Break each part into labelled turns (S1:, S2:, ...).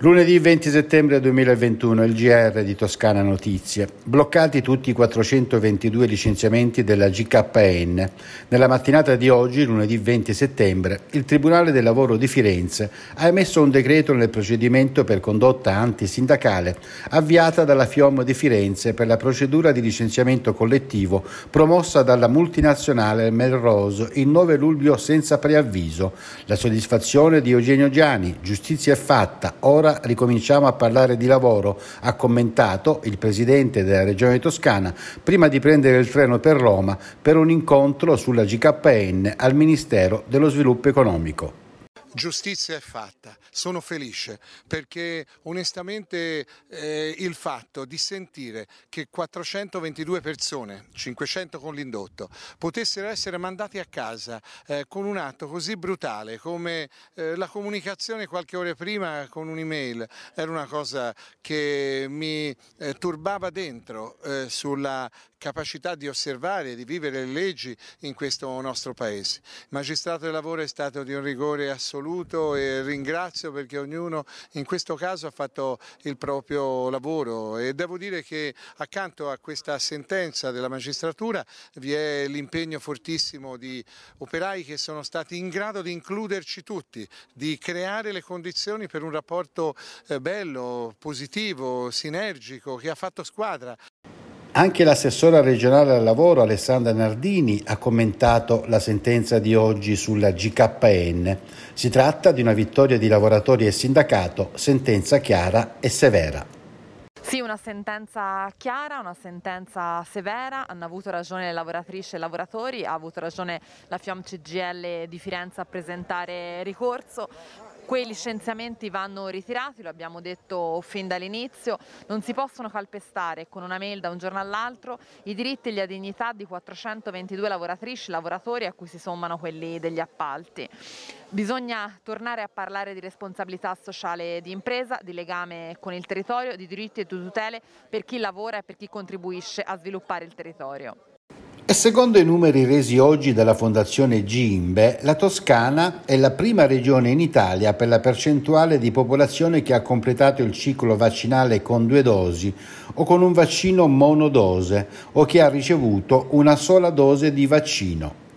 S1: Lunedì 20 settembre 2021 il GR di Toscana Notizie. Bloccati tutti i 422 licenziamenti della GKN. Nella mattinata di oggi, lunedì 20 settembre, il Tribunale del Lavoro di Firenze ha emesso un decreto nel procedimento per condotta antisindacale avviata dalla FIOM di Firenze per la procedura di licenziamento collettivo promossa dalla multinazionale Melrose il 9 luglio senza preavviso. La soddisfazione di Eugenio Giani, giustizia è fatta, ora ora ricominciamo a parlare di lavoro, ha commentato il presidente della regione toscana prima di prendere il treno per Roma per un incontro sulla GKN al Ministero dello Sviluppo Economico
S2: giustizia è fatta, sono felice perché onestamente eh, il fatto di sentire che 422 persone, 500 con l'indotto, potessero essere mandati a casa eh, con un atto così brutale come eh, la comunicazione qualche ora prima con un'email era una cosa che mi eh, turbava dentro eh, sulla capacità di osservare e di vivere le leggi in questo nostro paese. Il magistrato del lavoro è stato di un rigore assoluto e ringrazio perché ognuno in questo caso ha fatto il proprio lavoro e devo dire che accanto a questa sentenza della magistratura vi è l'impegno fortissimo di operai che sono stati in grado di includerci tutti, di creare le condizioni per un rapporto eh, bello, positivo, sinergico, che ha fatto squadra.
S1: Anche l'assessora regionale al lavoro Alessandra Nardini ha commentato la sentenza di oggi sulla GKN. Si tratta di una vittoria di lavoratori e sindacato, sentenza chiara e severa.
S3: Sì, una sentenza chiara, una sentenza severa, hanno avuto ragione le lavoratrici e lavoratori, ha avuto ragione la FIOM CGL di Firenze a presentare ricorso, Quei licenziamenti vanno ritirati, lo abbiamo detto fin dall'inizio, non si possono calpestare con una mail da un giorno all'altro i diritti e la dignità di 422 lavoratrici, lavoratori a cui si sommano quelli degli appalti. Bisogna tornare a parlare di responsabilità sociale di impresa, di legame con il territorio, di diritti e di tutele per chi lavora e per chi contribuisce a sviluppare il territorio.
S1: E secondo i numeri resi oggi dalla Fondazione Gimbe, la Toscana è la prima regione in Italia per la percentuale di popolazione che ha completato il ciclo vaccinale con due dosi o con un vaccino monodose o che ha ricevuto una sola dose di vaccino.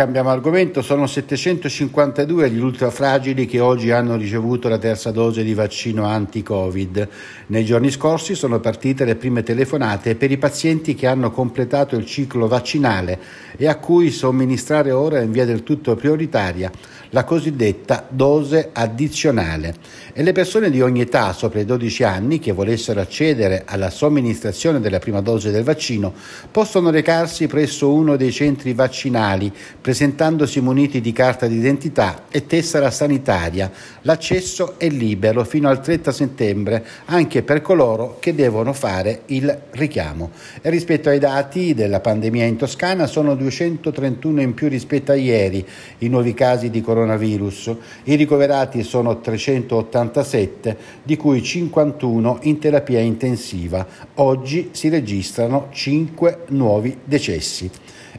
S1: Cambiamo argomento, sono 752 gli ultrafragili che oggi hanno ricevuto la terza dose di vaccino anti-Covid. Nei giorni scorsi sono partite le prime telefonate per i pazienti che hanno completato il ciclo vaccinale e a cui somministrare ora in via del tutto prioritaria la cosiddetta dose addizionale e le persone di ogni età sopra i 12 anni che volessero accedere alla somministrazione della prima dose del vaccino possono recarsi presso uno dei centri vaccinali presentandosi muniti di carta d'identità e tessera sanitaria. L'accesso è libero fino al 30 settembre anche per coloro che devono fare il richiamo. E rispetto ai dati della pandemia in Toscana sono 231 in più rispetto a ieri i nuovi casi di coronavirus coronavirus. I ricoverati sono 387, di cui 51 in terapia intensiva. Oggi si registrano 5 nuovi decessi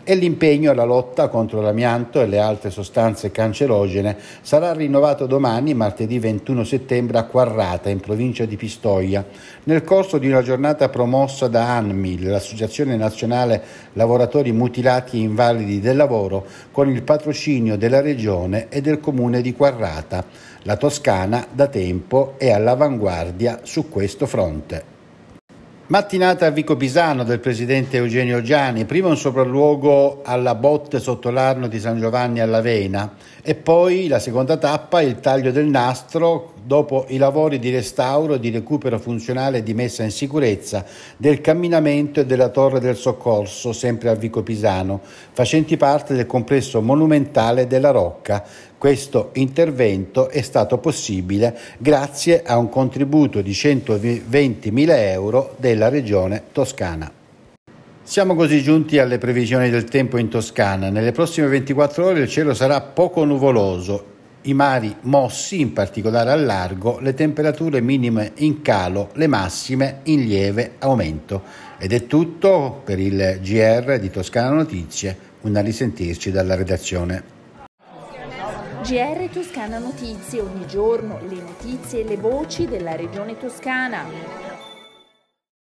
S1: e l'impegno alla lotta contro l'amianto e le altre sostanze cancerogene sarà rinnovato domani, martedì 21 settembre, a Quarrata, in provincia di Pistoia, nel corso di una giornata promossa da ANMIL, l'Associazione Nazionale Lavoratori Mutilati e Invalidi del Lavoro, con il patrocinio della Regione e del Comune di Quarrata. La Toscana da tempo è all'avanguardia su questo fronte. Mattinata a Vico Pisano del presidente Eugenio Giani, prima un sopralluogo alla botte sotto l'arno di San Giovanni all'Avena e poi la seconda tappa, il taglio del nastro dopo i lavori di restauro, di recupero funzionale e di messa in sicurezza del camminamento e della torre del soccorso, sempre a Vico Pisano, facenti parte del complesso monumentale della Rocca, questo intervento è stato possibile grazie a un contributo di 120.000 euro della Regione Toscana. Siamo così giunti alle previsioni del tempo in Toscana. Nelle prossime 24 ore il cielo sarà poco nuvoloso I mari mossi, in particolare al largo, le temperature minime in calo, le massime in lieve aumento. Ed è tutto per il GR di Toscana Notizie, una risentirci dalla redazione.
S4: GR Toscana Notizie, ogni giorno le notizie e le voci della regione toscana.